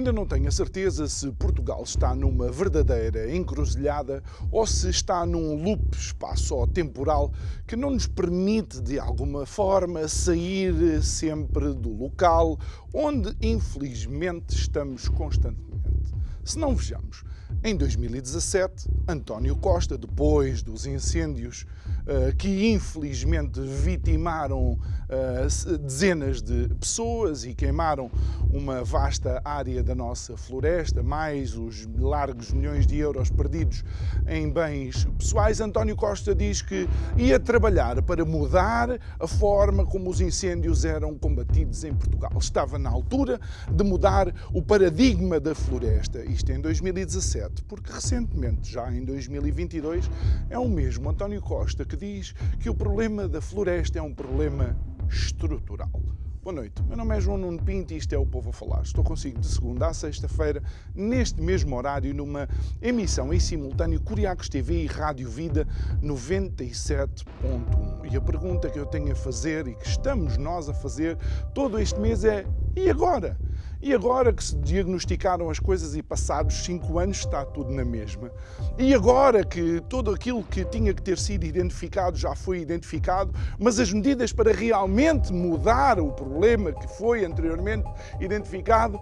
Ainda não tenho a certeza se Portugal está numa verdadeira encruzilhada ou se está num loop espaço-temporal que não nos permite, de alguma forma, sair sempre do local onde, infelizmente, estamos constantemente. Se não vejamos, em 2017, António Costa, depois dos incêndios que infelizmente vitimaram uh, dezenas de pessoas e queimaram uma vasta área da nossa floresta, mais os largos milhões de euros perdidos em bens pessoais, António Costa diz que ia trabalhar para mudar a forma como os incêndios eram combatidos em Portugal. Estava na altura de mudar o paradigma da floresta. Isto em 2017 porque recentemente, já em 2022, é o mesmo António Costa que diz que o problema da floresta é um problema estrutural. Boa noite, meu nome é João Nuno Pinto e isto é o Povo a Falar. Estou consigo de segunda a sexta-feira, neste mesmo horário, numa emissão em simultâneo Curiacos TV e Rádio Vida 97.1. E a pergunta que eu tenho a fazer e que estamos nós a fazer todo este mês é: e agora? E agora que se diagnosticaram as coisas e passados cinco anos está tudo na mesma. E agora que tudo aquilo que tinha que ter sido identificado já foi identificado, mas as medidas para realmente mudar o problema que foi anteriormente identificado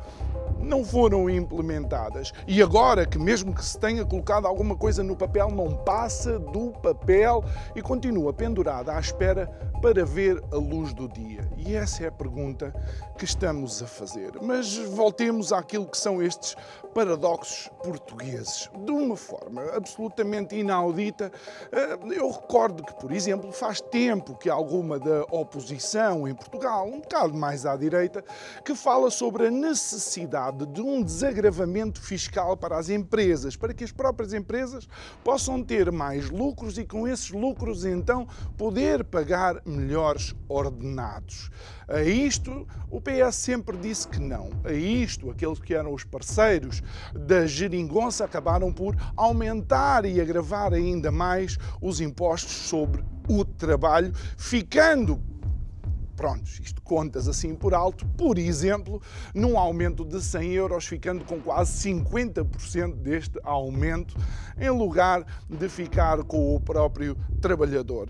não foram implementadas. E agora que, mesmo que se tenha colocado alguma coisa no papel, não passa do papel e continua pendurada à espera para ver a luz do dia. E essa é a pergunta que estamos a fazer. Mas voltemos àquilo que são estes paradoxos portugueses. De uma forma absolutamente inaudita, eh, eu recordo que, por exemplo, faz tempo que alguma da oposição em Portugal, um bocado mais à direita, que fala sobre a necessidade de um desagravamento fiscal para as empresas, para que as próprias empresas possam ter mais lucros e com esses lucros então poder pagar melhores ordenados. A isto o PS sempre disse que não. A isto aqueles que eram os parceiros da geringonça acabaram por aumentar e agravar ainda mais os impostos sobre o trabalho, ficando prontos, isto contas assim por alto, por exemplo, num aumento de 100 euros, ficando com quase 50% deste aumento, em lugar de ficar com o próprio trabalhador.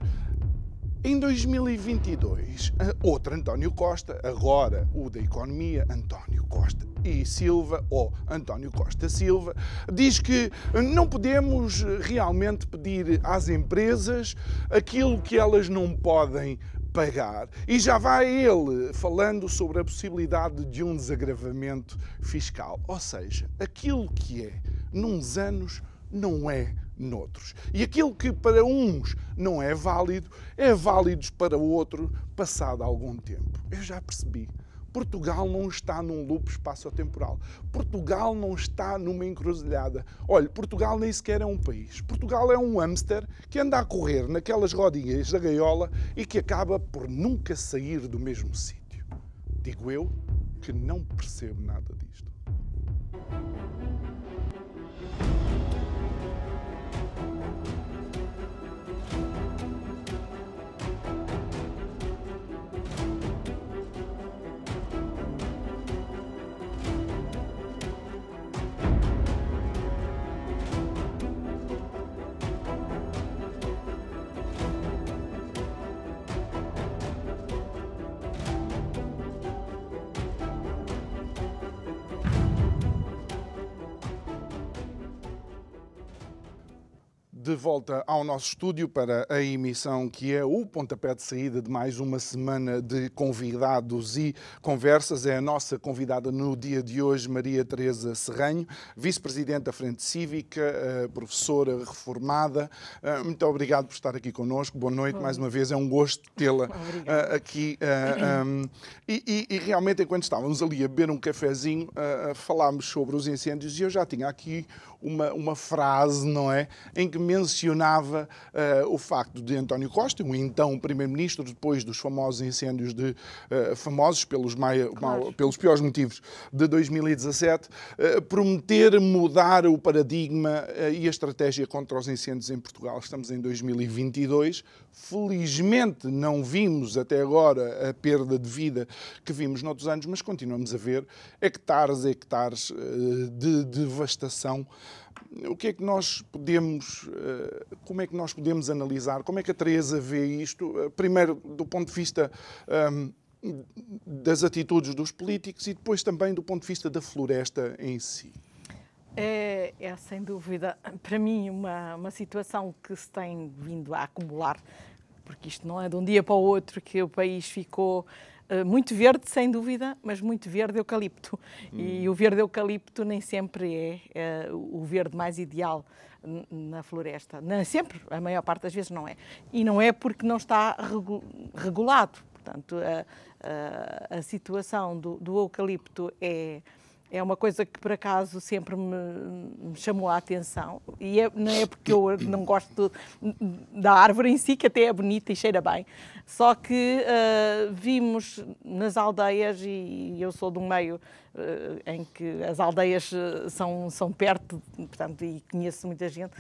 Em 2022, outro António Costa, agora o da Economia, António Costa e Silva, ou António Costa Silva, diz que não podemos realmente pedir às empresas aquilo que elas não podem pagar. E já vai ele falando sobre a possibilidade de um desagravamento fiscal. Ou seja, aquilo que é nos anos não é noutros. E aquilo que para uns não é válido, é válido para outro passado algum tempo. Eu já percebi. Portugal não está num loop espaço-temporal. Portugal não está numa encruzilhada. Olha, Portugal nem sequer é um país. Portugal é um hamster que anda a correr naquelas rodinhas da gaiola e que acaba por nunca sair do mesmo sítio. Digo eu que não percebo nada disto. De volta ao nosso estúdio para a emissão que é o pontapé de saída de mais uma semana de convidados e conversas. É a nossa convidada no dia de hoje, Maria Teresa Serranho, vice-presidente da Frente Cívica, eh, professora reformada. Eh, muito obrigado por estar aqui connosco. Boa noite Bom. mais uma vez. É um gosto tê-la eh, aqui. E, e, e, realmente, enquanto estávamos ali a beber um cafezinho, falámos sobre os incêndios e eu já tinha aqui uma, uma frase, não é? Em que mencionava uh, o facto de António Costa, o então Primeiro-Ministro, depois dos famosos incêndios de, uh, famosos pelos, maia, claro. mal, pelos piores motivos de 2017, uh, eh, prometer mudar o paradigma e a estratégia contra os incêndios em Portugal. Estamos em 2022. Felizmente não vimos até agora a perda de vida que vimos noutros anos, mas continuamos a ver hectares e hectares de devastação o que é que nós podemos, eh, como é que nós podemos analisar, como é que a Teresa vê isto, eh, primeiro do ponto de vista um, ehm, das atitudes dos políticos e depois também do ponto de vista da floresta em si? É, é sem dúvida, para mim, uma, uma situação que se tem vindo a acumular, porque isto não é de um dia para o outro que o país ficou muito verde, sem dúvida, mas muito verde eucalipto. Hum. E o verde eucalipto nem sempre é, é o verde mais ideal na floresta. Nem sempre, a maior parte das vezes não é. E não é porque não está regulado. Portanto, a, a, a situação do, do eucalipto é é uma coisa que por acaso sempre me, me chamou a atenção. E é, não é porque eu não gosto da árvore em si, que até é bonita e cheira bem, só que uh, vimos nas aldeias, e eu sou de um meio uh, em que as aldeias são, são perto, portanto, e conheço muita gente,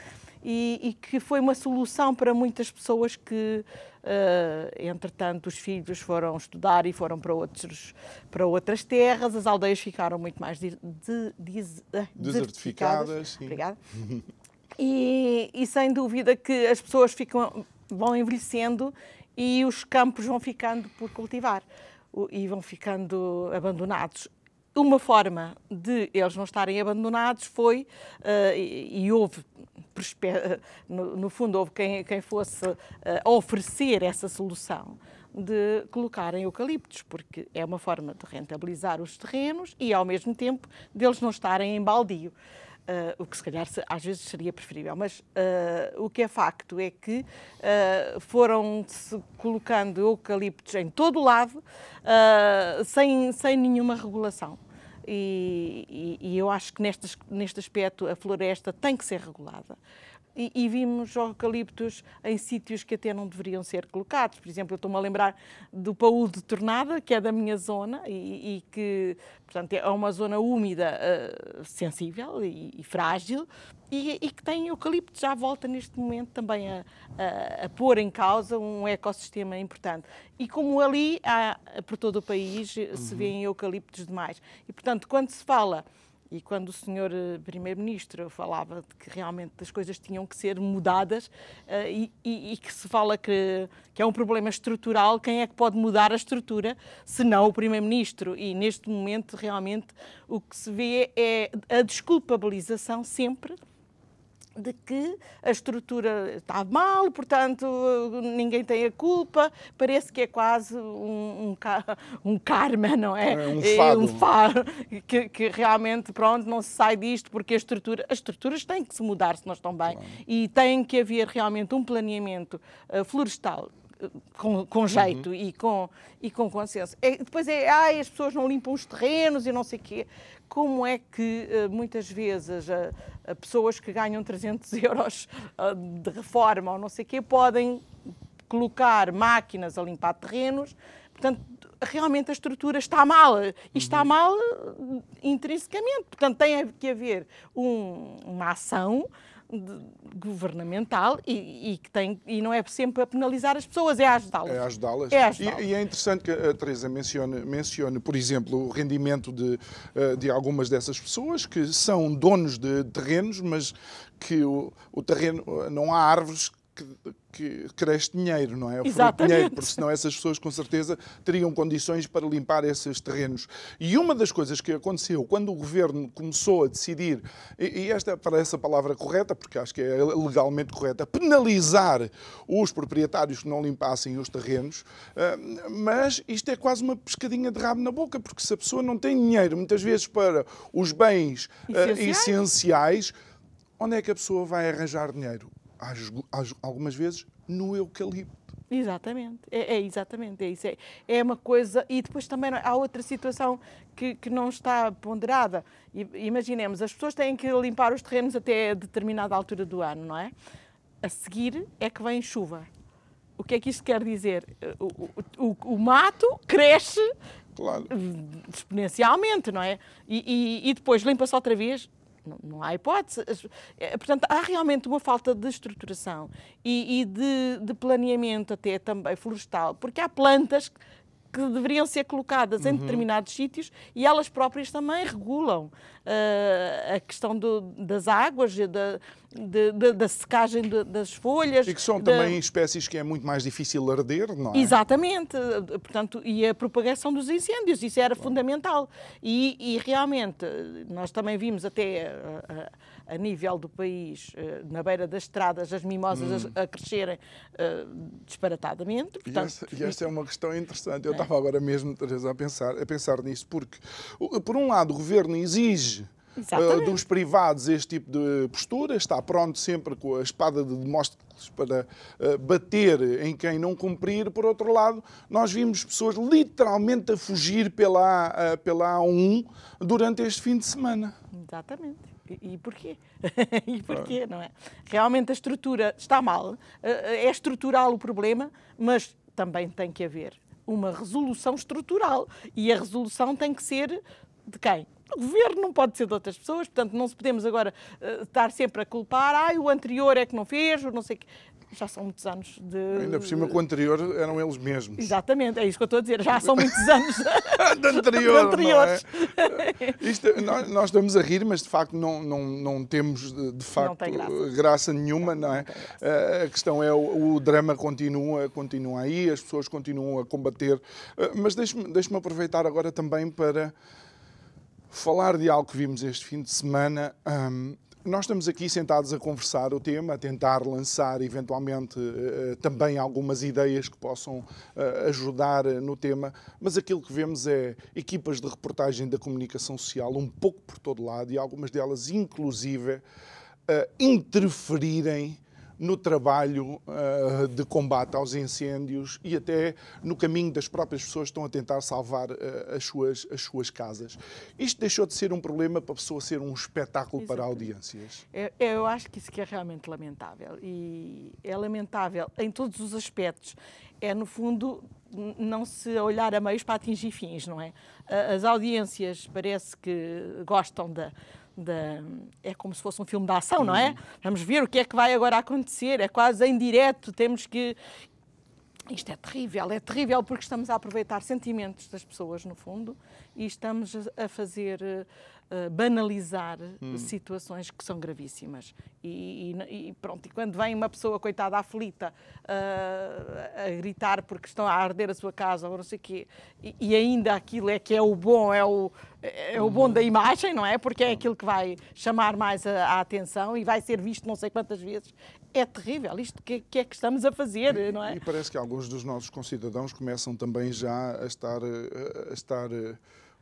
e, e que foi uma solução para muitas pessoas que Uh, entretanto, os filhos foram estudar e foram para, outros, para outras terras, as aldeias ficaram muito mais de, de, de, ah, desertificadas. Obrigada. E, e, sem dúvida que as pessoas ficam, vão envelhecendo e os campos vão ficando por cultivar e vão ficando abandonados. Uma forma de eles não estarem abandonados foi, uh, e, e, houve no, no fundo, houve quem, quem fosse uh, oferecer essa solução de colocarem eucaliptos, porque é uma forma de rentabilizar os terrenos e, ao mesmo tempo, deles não estarem em baldio. Uh, o que se calhar às vezes seria preferível, mas uh, o que é facto é que uh, foram-se colocando eucaliptos em todo o lado sem, sem nenhuma regulação. E, e, eu acho que neste, neste aspecto a floresta tem que ser regulada. E, e, vimos eucaliptos em sítios que até não deveriam ser colocados. Por exemplo, eu estou-me a lembrar do Paúl de Tornada, que é da minha zona e, e que, portanto, é uma zona úmida, uh, sensível e, e frágil, e, e, que tem eucalipto já volta neste momento também a, a, a, pôr em causa um ecossistema importante. E como ali, há, por todo o país, uhum. se vêem eucaliptos demais. E, portanto, quando se fala e quando o senhor eh, primeiro-ministro falava de que realmente as coisas tinham que ser mudadas uh, e, e, e, que se fala que, que é um problema estrutural, quem é que pode mudar a estrutura, se não o primeiro-ministro? E neste momento, realmente, o que se vê é a desculpabilização sempre de que a estrutura está mal, portanto ninguém tem a culpa, parece que é quase um, um, um karma, não é? é um fado. Um fado que, que, realmente, pronto, não se sai disto porque a estrutura, as estruturas têm que se mudar se não estão bem claro. e tem que haver realmente um planeamento uh, florestal com, com jeito uhum. e, com, e com consenso. É, depois é, ai, as pessoas não limpam os terrenos e não sei o quê. Como é que uh, muitas vezes pessoas que ganham 300 euros de reforma ou não sei o quê podem colocar máquinas a limpar terrenos? Portanto, realmente a estrutura está mal. E está uhum. mal intrinsecamente. Portanto, tem que haver um, uma ação governamental e, e, que tem, e não é sempre a penalizar as pessoas, é ajudá-las. É ajudá-las. É ajudá e, e, é interessante que a Teresa mencione, mencione, por exemplo, o rendimento de, eh, de algumas dessas pessoas que são donos de terrenos, mas que o, o terreno, não há árvores que, que cresce dinheiro, não é? Exatamente. dinheiro, porque senão essas pessoas com certeza teriam condições para limpar esses terrenos. E uma das coisas que aconteceu quando o governo começou a decidir, e esta parece a palavra correta, porque acho que é legalmente correta, penalizar os proprietários que não limpassem os terrenos, eh, mas isto é quase uma pescadinha de rabo na boca, porque se a pessoa não tem dinheiro, muitas vezes para os bens eh, essenciais, essenciais onde é que a pessoa vai arranjar dinheiro? Às, às, algumas vezes no eucalipto. Exatamente, é, é, exatamente, é isso. É, é uma coisa, e depois também há outra situação que, que não está ponderada. Imaginemos, as pessoas têm que limpar os terrenos até determinada altura do ano, não é? A seguir é que vem chuva. O que é que isto quer dizer? O, o, o mato cresce claro. exponencialmente, não é? E, e, e depois limpa-se outra vez, não, não, há hipótese. É, portanto, há realmente uma falta de estruturação e, e de, de, planeamento até também florestal, porque há plantas que deveriam ser colocadas uhum. em determinados sítios e elas próprias também regulam uh, a questão do, das águas, da, de, de, da secagem de, das folhas. E que são também espécies que é muito mais difícil arder, não é? Exatamente. Portanto, e a propagação dos incêndios, isso era fundamental. E, e, realmente, nós também vimos até a, a, a, nível do país, eh, na beira das estradas, as mimosas hum. a, a, crescerem uh, disparatadamente. Portanto, e, esta, e, esta, é uma questão interessante. Eu é. estava agora mesmo, Teresa, a pensar, a pensar nisso, porque, por um lado, o governo exige uh, dos privados este tipo de postura, está pronto sempre com a espada de Demóstenes para uh, bater em quem não cumprir. Por outro lado, nós vimos pessoas literalmente a fugir pela, uh, pela A1 durante este fim de semana. Exatamente. E, e porquê? e porquê, não é? Realmente a estrutura está mal, é estrutural o problema, mas também tem que haver uma resolução estrutural. E a resolução tem que ser de quem? O governo não pode ser de outras pessoas, portanto, não se podemos agora uh, estar sempre a culpar, ah, o anterior é que não fez, ou não sei o que. Já são muitos anos de. Ainda por cima que o anterior eram eles mesmos. Exatamente, é isso que eu estou a dizer. Já são muitos anos de, anterior, de anteriores. É? Isto, nós, nós, estamos a rir, mas de facto não, não, não temos de facto graça. graça. nenhuma, não, não é? Não a questão é o, o, drama continua, continua aí, as pessoas continuam a combater. Eh, mas deixe-me deixe aproveitar agora também para falar de algo que vimos este fim de semana. Um, nós estamos aqui sentados a conversar o tema, a tentar lançar eventualmente uh, também algumas ideias que possam uh, ajudar no tema, mas aquilo que vemos é equipas de reportagem da comunicação social um pouco por todo lado e algumas delas, inclusive, uh, interferirem no trabalho uh, de combate aos incêndios e até no caminho das próprias pessoas que estão a tentar salvar uh, as, suas, as suas casas. Isto deixou de ser um problema para a pessoa ser um espetáculo para audiências? Eu, eu acho que isso que é realmente lamentável e é lamentável em todos os aspectos. É, no fundo, não se olhar a meios para atingir fins, não é? As audiências parece que gostam da, da, é como se fosse um filme de ação, não é? Uhum. Vamos ver o que é que vai agora acontecer, é quase em direto, temos que. Isto é terrível, é terrível porque estamos a aproveitar sentimentos das pessoas, no fundo, e estamos a fazer uh, banalizar hum. situações que são gravíssimas. E, e, e, pronto, e quando vem uma pessoa, coitada, aflita, uh, a gritar porque estão a arder a sua casa ou não sei o quê, e, e, ainda aquilo é que é o bom, é o, é o bom da imagem, não é? Porque é aquilo que vai chamar mais a, a atenção e vai ser visto não sei quantas vezes. É terrível isto que, que é que estamos a fazer, não é? E parece que alguns dos nossos concidadãos começam também já a estar, a estar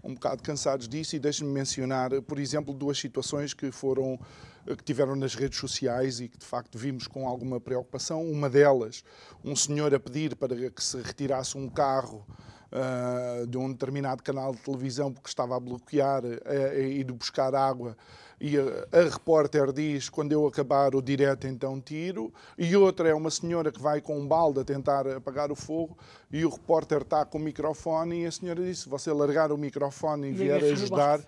um bocado cansados disso e deixe-me mencionar, por exemplo, duas situações que foram que tiveram nas redes sociais e que de facto vimos com alguma preocupação. Uma delas, um senhor a pedir para que se retirasse um carro uh, de um determinado canal de televisão porque estava a bloquear e de buscar água. E a, a, repórter diz: quando eu acabar o direto, então tiro. E outra é uma senhora que vai com um balde a tentar apagar o fogo e o repórter está com o microfone e a senhora disse: se você largar o microfone e vier a ajudar,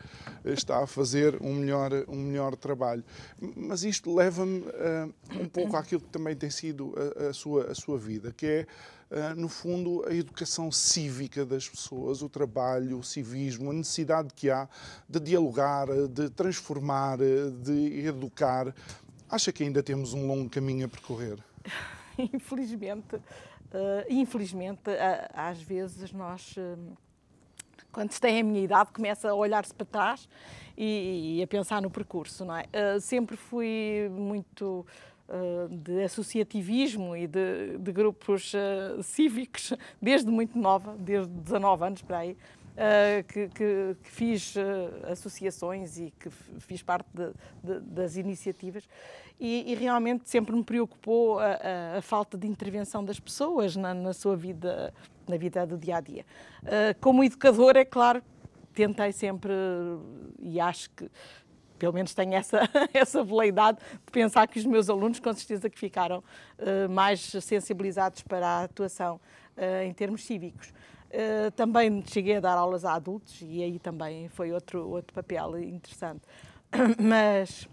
está a fazer um melhor, um melhor trabalho. Mas isto leva-me uh, um pouco àquilo que também tem sido a, a, sua, a sua vida, que é ah, no fundo, a educação cívica das pessoas, o trabalho, o civismo, a necessidade que há de dialogar, de transformar, de educar. Acha que ainda temos um longo caminho a percorrer? infelizmente, uh, infelizmente, às vezes nós, uh, quando se tem a minha idade, começa a olhar-se para trás e, e, a pensar no percurso, não é? Uh, sempre fui muito de associativismo e de, de grupos cívicos desde muito nova, desde 19 anos para aí. Uh, que, que, que, fiz uh, associações e que fiz parte de, de, das iniciativas e, e, realmente sempre me preocupou a, a, a, falta de intervenção das pessoas na, na, sua vida, na vida do dia a dia. Uh, como educadora, é claro, tentei sempre e acho que pelo menos tenho essa, essa veleidade de pensar que os meus alunos, com certeza, que ficaram mais sensibilizados para a atuação em termos cívicos. Uh, também cheguei a dar aulas a adultos e aí também foi outro, outro papel interessante. Mas,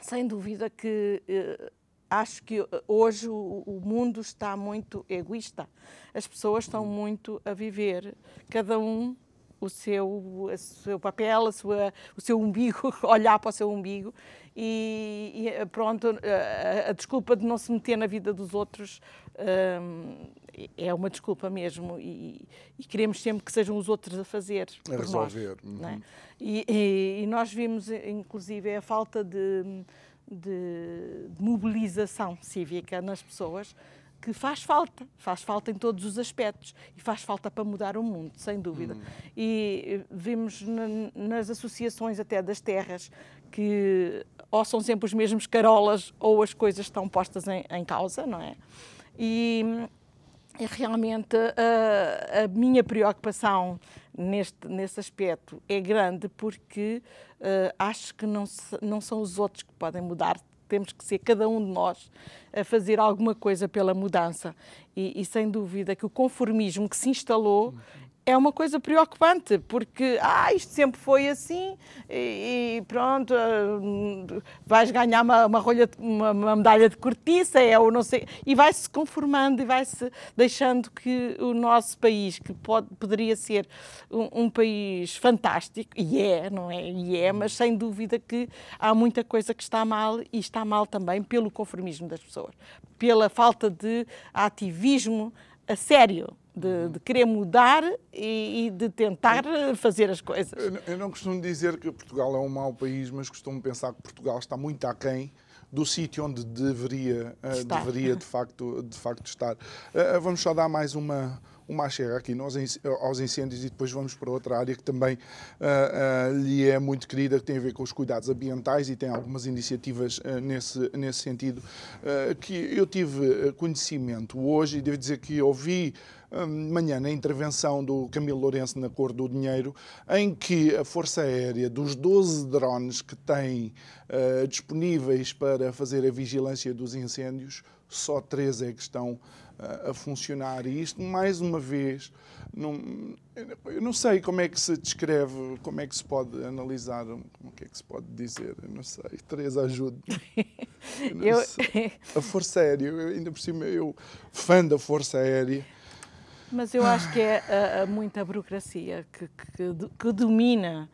sem dúvida que uh, acho que hoje o, o, mundo está muito egoísta. As pessoas estão muito a viver, cada um o seu, o seu papel, a sua, o seu umbigo, olhar para o seu umbigo e, e pronto, a, a, desculpa de não se meter na vida dos outros um, é uma desculpa mesmo e, e, queremos sempre que sejam os outros a fazer a resolver nós, é? uhum. e, e, e, nós vimos inclusive a falta de, de, de mobilização cívica nas pessoas que faz falta, faz falta em todos os aspectos e faz falta para mudar o mundo, sem dúvida. Hum. E vimos nas associações até das terras que ou são sempre os mesmos carolas ou as coisas estão postas em, em causa, não é? E realmente a, a, minha preocupação neste, nesse aspecto é grande porque uh, acho que não, se, não são os outros que podem mudar, temos que ser cada um de nós a fazer alguma coisa pela mudança. E, e sem dúvida que o conformismo que se instalou é uma coisa preocupante, porque ah, isto sempre foi assim e, e pronto, uh, vais ganhar uma, uma, rolha, uma, uma, medalha de cortiça, é ou não sei, e vai-se conformando e vai-se deixando que o nosso país, que pode, poderia ser um, um, país fantástico, e é, não é? E é, mas sem dúvida que há muita coisa que está mal e está mal também pelo conformismo das pessoas, pela falta de ativismo a sério de, de querer mudar e, e, de tentar fazer as coisas. Eu, eu não costumo dizer que Portugal é um mau país, mas costumo pensar que Portugal está muito aquém do sítio onde deveria, uh, deveria de, facto, de facto estar. Uh, vamos só dar mais uma, uma chega aqui aos incêndios e depois vamos para outra área que também uh, uh, lhe é muito querida, que tem a ver com os cuidados ambientais e tem algumas iniciativas uh, nesse, nesse sentido, que eu tive conhecimento hoje e devo dizer que ouvi manhã na intervenção do Camilo Lourenço na Cor do Dinheiro, em que a Força Aérea, dos 12 drones que tem uh, disponíveis para fazer a vigilância dos incêndios, só três é que estão a funcionar. E isto, mais uma vez, não, eu não sei como é que se descreve, como é que se pode analisar, como é que se pode dizer, eu não sei. Teresa, ajude-me. Eu... A Força Aérea, ainda por cima, eu, fã da Força Aérea, mas eu acho que é muita burocracia que, que, que domina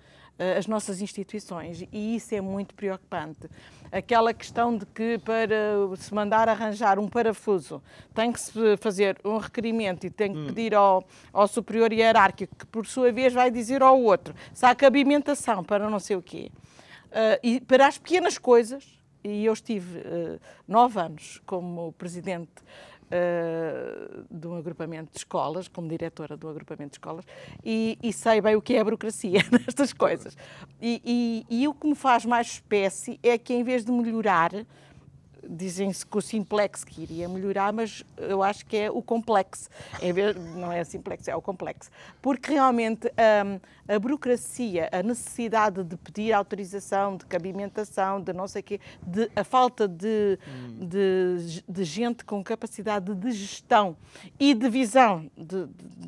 as nossas instituições e isso é muito preocupante. Aquela questão de que para se mandar arranjar um parafuso tem que se fazer um requerimento e tem que hum. pedir ao, ao superior hierárquico, que por sua vez vai dizer ao outro se há cabimentação para não sei o quê. Uh, e para as pequenas coisas, e eu estive uh, nove anos como presidente uh, de um agrupamento de escolas, como diretora do agrupamento de escolas, e, e sei bem o que é a burocracia nestas coisas. E, e, e o que me faz mais espécie é que, em vez de melhorar, dizem-se que o simplex que iria melhorar, mas eu acho que é o complexo. não é simplex, é o complexo. Porque realmente um, a burocracia, a necessidade de pedir autorização, de cabimentação, de não sei o quê, de, a falta de, hum. de, de, gente com capacidade de gestão e de visão de,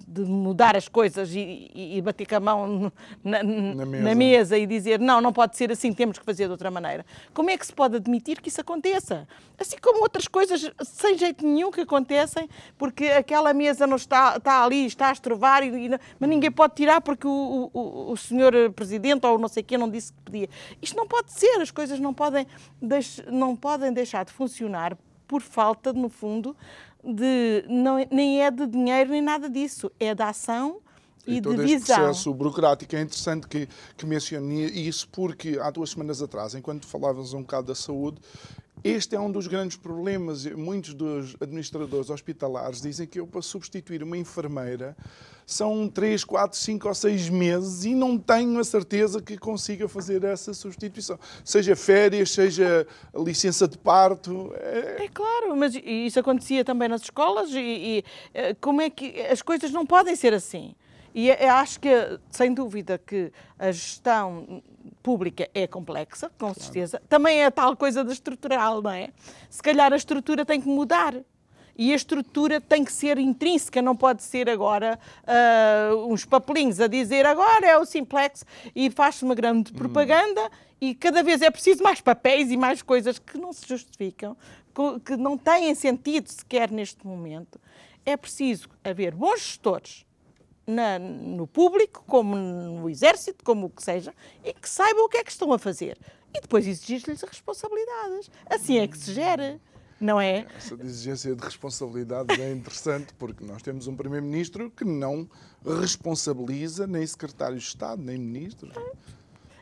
de mudar as coisas e, e, bater com a mão na, na, mesa. na mesa e dizer não, não pode ser assim, temos que fazer de outra maneira. Como é que se pode admitir que isso aconteça? Assim como outras coisas sem jeito nenhum que acontecem, porque aquela mesa não está, está ali, está a estrovar, e, mas ninguém pode tirar porque o, o, o senhor presidente ou não sei quem não disse que podia. Isto não pode ser, as coisas não podem, deix, não podem deixar de funcionar por falta, no fundo, de não, nem é de dinheiro nem nada disso, é da ação e, e todo este visão. processo burocrático é interessante que, que mencione isso porque há duas semanas atrás, enquanto falávamos um bocado da saúde, este é um dos grandes problemas. Muitos dos administradores hospitalares dizem que eu, para substituir uma enfermeira, são 3, 4, 5 ou 6 meses e não tenho a certeza que consiga fazer essa substituição. Seja férias, seja licença de parto. É, é claro, mas isso acontecia também nas escolas e, e eh, como é que as coisas não podem ser assim? E acho que, sem dúvida, que a gestão pública é complexa, com claro. certeza. Também é tal coisa da estrutural, não é? Se calhar a estrutura tem que mudar. E a estrutura tem que ser intrínseca, não pode ser agora uh, uns papelinhos a dizer agora é o simplex e faz-se uma grande hum. propaganda hum. e cada vez é preciso mais papéis e mais coisas que não se justificam, que não têm sentido sequer neste momento. É preciso haver bons gestores na, no público, como no exército, como o que seja, e que saibam o que é que estão a fazer. E depois exigir-lhes responsabilidades. Assim é que se gera. Não é? Essa exigência de responsabilidade é interessante, porque nós temos um Primeiro-Ministro que não responsabiliza nem secretários de Estado, nem ministros.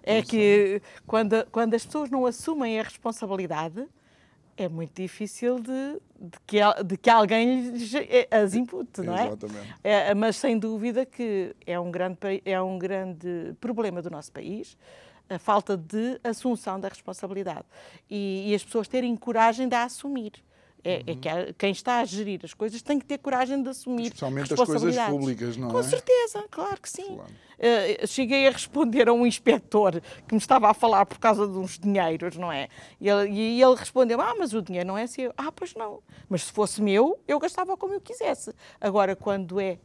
É que quando, quando as pessoas não assumem a responsabilidade, é muito difícil de, de, que, de que alguém eh, as impute, não é? Exatamente. É, mas sem dúvida que é um, grande, é um grande problema do nosso país a falta de assunção da responsabilidade e, e as pessoas terem coragem de a assumir. É, é, que quem está a gerir as coisas tem que ter coragem de assumir Especialmente as coisas públicas, não Com é? Com certeza, claro que sim. Claro. Uh, cheguei a responder a um inspetor que me estava a falar por causa de uns dinheiros, não é? E ele, e ele respondeu: Ah, mas o dinheiro não é seu. Ah, pois não. Mas se fosse meu, eu gastava como eu quisesse. Agora, quando é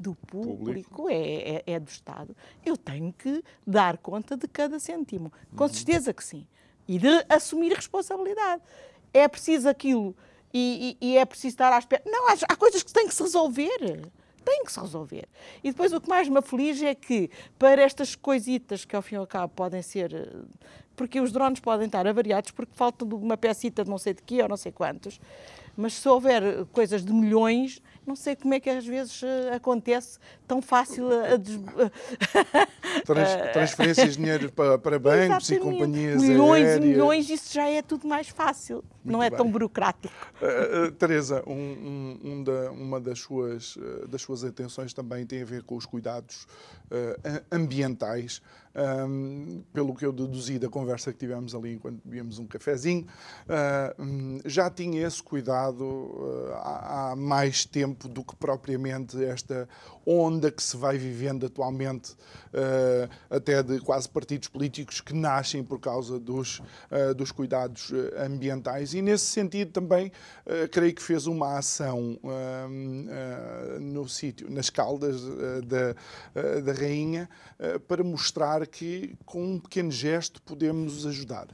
do público, público. É, é, é, do Estado, eu tenho que dar conta de cada cêntimo. Com uhum. certeza que sim. E de assumir responsabilidade é preciso aquilo e, e, e é preciso estar à espera. Não, há, há coisas que têm que se resolver tem que se resolver. E depois o que mais me aflige é que, para estas coisitas que ao fim e ao cabo podem ser. Eh, porque os drones podem estar avariados porque falta de uma pecita de não sei de quê ou não sei quantos. Mas se houver coisas de milhões, não sei como é que às vezes uh, acontece tão fácil a, des... Trans, transferências de dinheiro para, para bancos Exatamente. e companhias milhões aéreas. e milhões, isso já é tudo mais fácil, não é bem. tão burocrático. Uh, uh, Teresa, um, um, um da, uma das suas, das suas atenções também tem a ver com os cuidados ambientais. Um, pelo que eu deduzi da conversa que tivemos ali enquanto bebíamos um cafezinho, uh, já tinha esse cuidado uh, há, há, mais tempo do que propriamente esta onda que se vai vivendo atualmente, uh, até de quase partidos políticos que nascem por causa dos, dos cuidados ambientais. E nesse sentido também creio que fez uma ação no sítio, nas Caldas da, da Rainha, para mostrar que com um pequeno gesto podemos ajudar?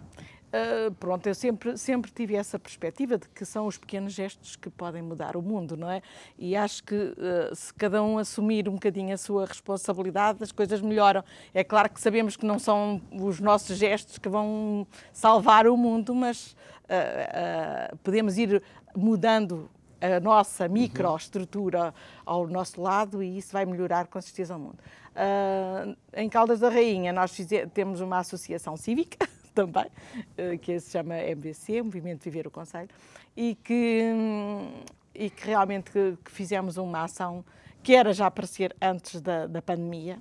Uh, pronto, eu sempre, sempre tive essa perspectiva de que são os pequenos gestos que podem mudar o mundo, não é? E acho que uh, se cada um assumir um bocadinho a sua responsabilidade, as coisas melhoram. É claro que sabemos que não são os nossos gestos que vão salvar o mundo, mas uh, podemos ir mudando a nossa microestrutura ao nosso lado e isso vai melhorar com certeza o mundo. Em Caldas da Rainha nós temos uma associação cívica também, uh, que se chama MVC, Movimento Viver o Conselho, e que, e que realmente que, fizemos uma ação que era já para ser antes da, da pandemia,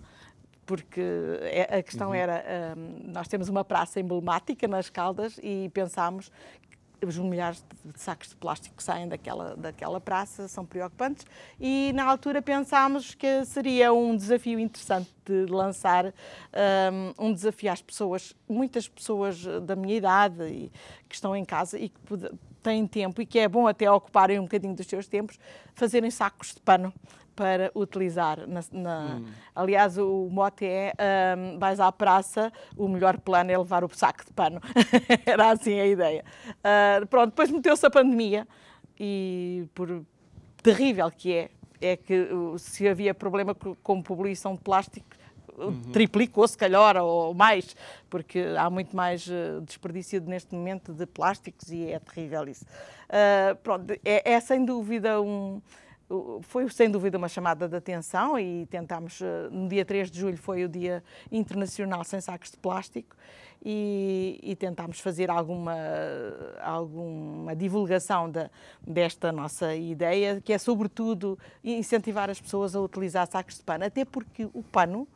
porque é, a questão uhum. era, um, nós temos uma praça emblemática nas Caldas e pensámos os milhares de sacos de plástico que saem daquela, daquela praça são preocupantes e na altura pensámos que seria um desafio interessante de lançar um, um desafio às pessoas, muitas pessoas da minha idade e, que estão em casa e que têm tempo e que é bom até ocuparem um bocadinho dos seus tempos, fazerem sacos de pano para utilizar. Na, na... Hum. Aliás, o mote é um, vais à praça, o melhor plano é levar o saco de pano. Era assim a ideia. Uh, pronto, depois meteu-se a pandemia e por terrível que é, é que se havia problema com poluição de plástico, uhum. triplicou, se calhar, ou mais, porque há muito mais uh, desperdício neste momento de plásticos e é terrível isso. Uh, pronto, é, é, sem dúvida um. Foi sem dúvida uma chamada de atenção e tentámos, no dia 3 de julho foi o Dia Internacional Sem Sacos de Plástico e, e tentámos fazer alguma, alguma divulgação de, desta nossa ideia, que é sobretudo incentivar as pessoas a utilizar sacos de pano, até porque o pano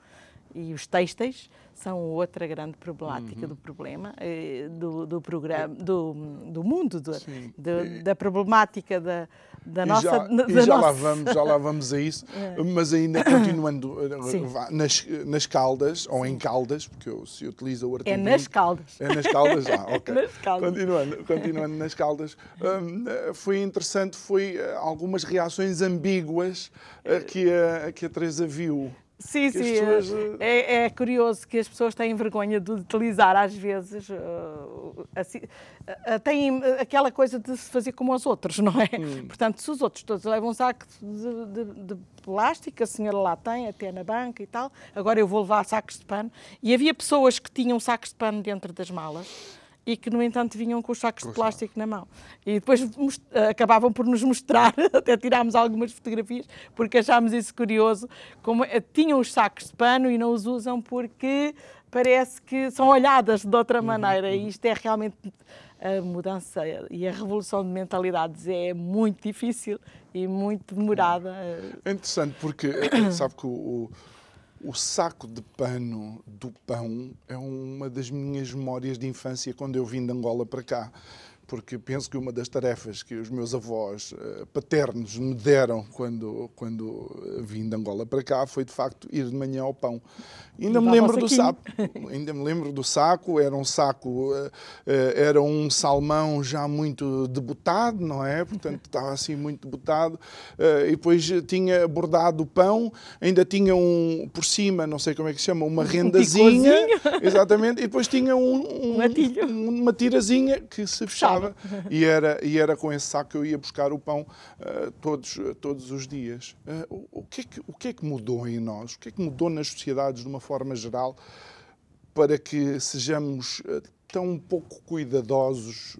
e os têxteis são outra grande problemática uhum. do problema, eh, do, do programa, do, do mundo, do, do, da problemática da, da e nossa. Já, da e já, nossa... Lá vamos, já lá vamos a isso, é. mas ainda continuando eh, nas, nas caldas, ou em caldas, porque eu, se utiliza o artigo. É nas caldas. É nas caldas, ah, ok. nas caldas. Continuando, continuando nas caldas, um, foi interessante, foi eh, algumas reações ambíguas que a, que a Teresa viu. Sim, sim. Pessoas... É, é, curioso que as pessoas têm vergonha de utilizar, às vezes, uh, assim, uh, têm aquela coisa de se fazer como os outros, não é? Hum. Portanto, se os outros todos levam um saco de, de, de, plástico, a senhora lá tem, até na banca e tal, agora eu vou levar sacos de pano. E havia pessoas que tinham sacos de pano dentro das malas e que, no entanto, vinham com os sacos de plástico na mão. E depois acabavam por nos mostrar, até tirámos algumas fotografias, porque achámos isso curioso, como eh, tinham os sacos de pano e não os usam porque parece que são olhadas de outra uhum, maneira. Uhum. E isto é realmente a mudança e a revolução de mentalidades é muito difícil e muito demorada. É interessante porque sabe que o, o saco de pano do pão é uma das minhas memórias de infância quando eu vim de Angola para cá porque penso que uma das tarefas que os meus avós uh, paternos me deram quando, quando vim de Angola para cá foi, de facto, ir de manhã ao pão. Ainda me lembro do saco, ainda me lembro do saco, era um saco, uh, uh, era um salmão já muito debutado, não é? Portanto, estava assim muito debutado, e depois tinha bordado o pão, ainda tinha um, por cima, não sei como é que se chama, uma rendazinha, um exatamente, e depois tinha um, um, uma tirazinha que se fechava e era, e era com esse saco que eu ia buscar o pão uh, todos, todos os dias. Uh, o, que é que, o que é que mudou em nós? O que é que mudou nas sociedades de uma forma geral para que sejamos uh, tão pouco cuidadosos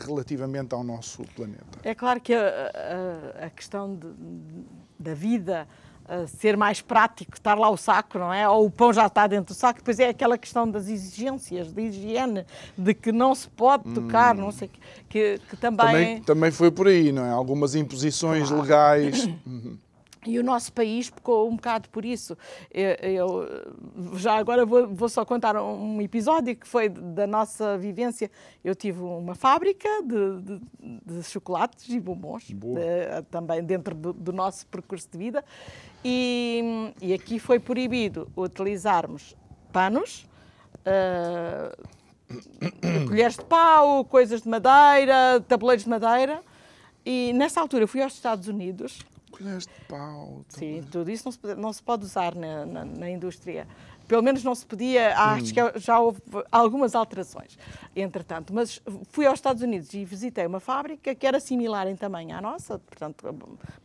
relativamente ao nosso planeta? É claro que a, a, a questão de, da vida ser mais prático, estar lá o saco, não é? Ou o pão já está dentro do saco. Depois é aquela questão das exigências, de higiene, de que não se pode tocar, hum. não sei, que, que também... também... Também foi por aí, não é? Algumas imposições claro. legais... E o nosso país pecou um bocado por isso. Eu, eu já agora vou, vou, só contar um episódio que foi da nossa vivência. Eu tive uma fábrica de, de, de chocolates e bombons, de, também dentro do, do, nosso percurso de vida. E, e aqui foi proibido utilizarmos panos, uh, colheres de pau, coisas de madeira, tabuleiros de madeira. E nessa altura fui aos Estados Unidos colheres de pau. Sim, tudo isso não se, não se pode usar na, na, na, indústria. Pelo menos não se podia, acho que já houve algumas alterações, entretanto. Mas fui aos Estados Unidos e visitei uma fábrica que era similar em tamanho à nossa, portanto,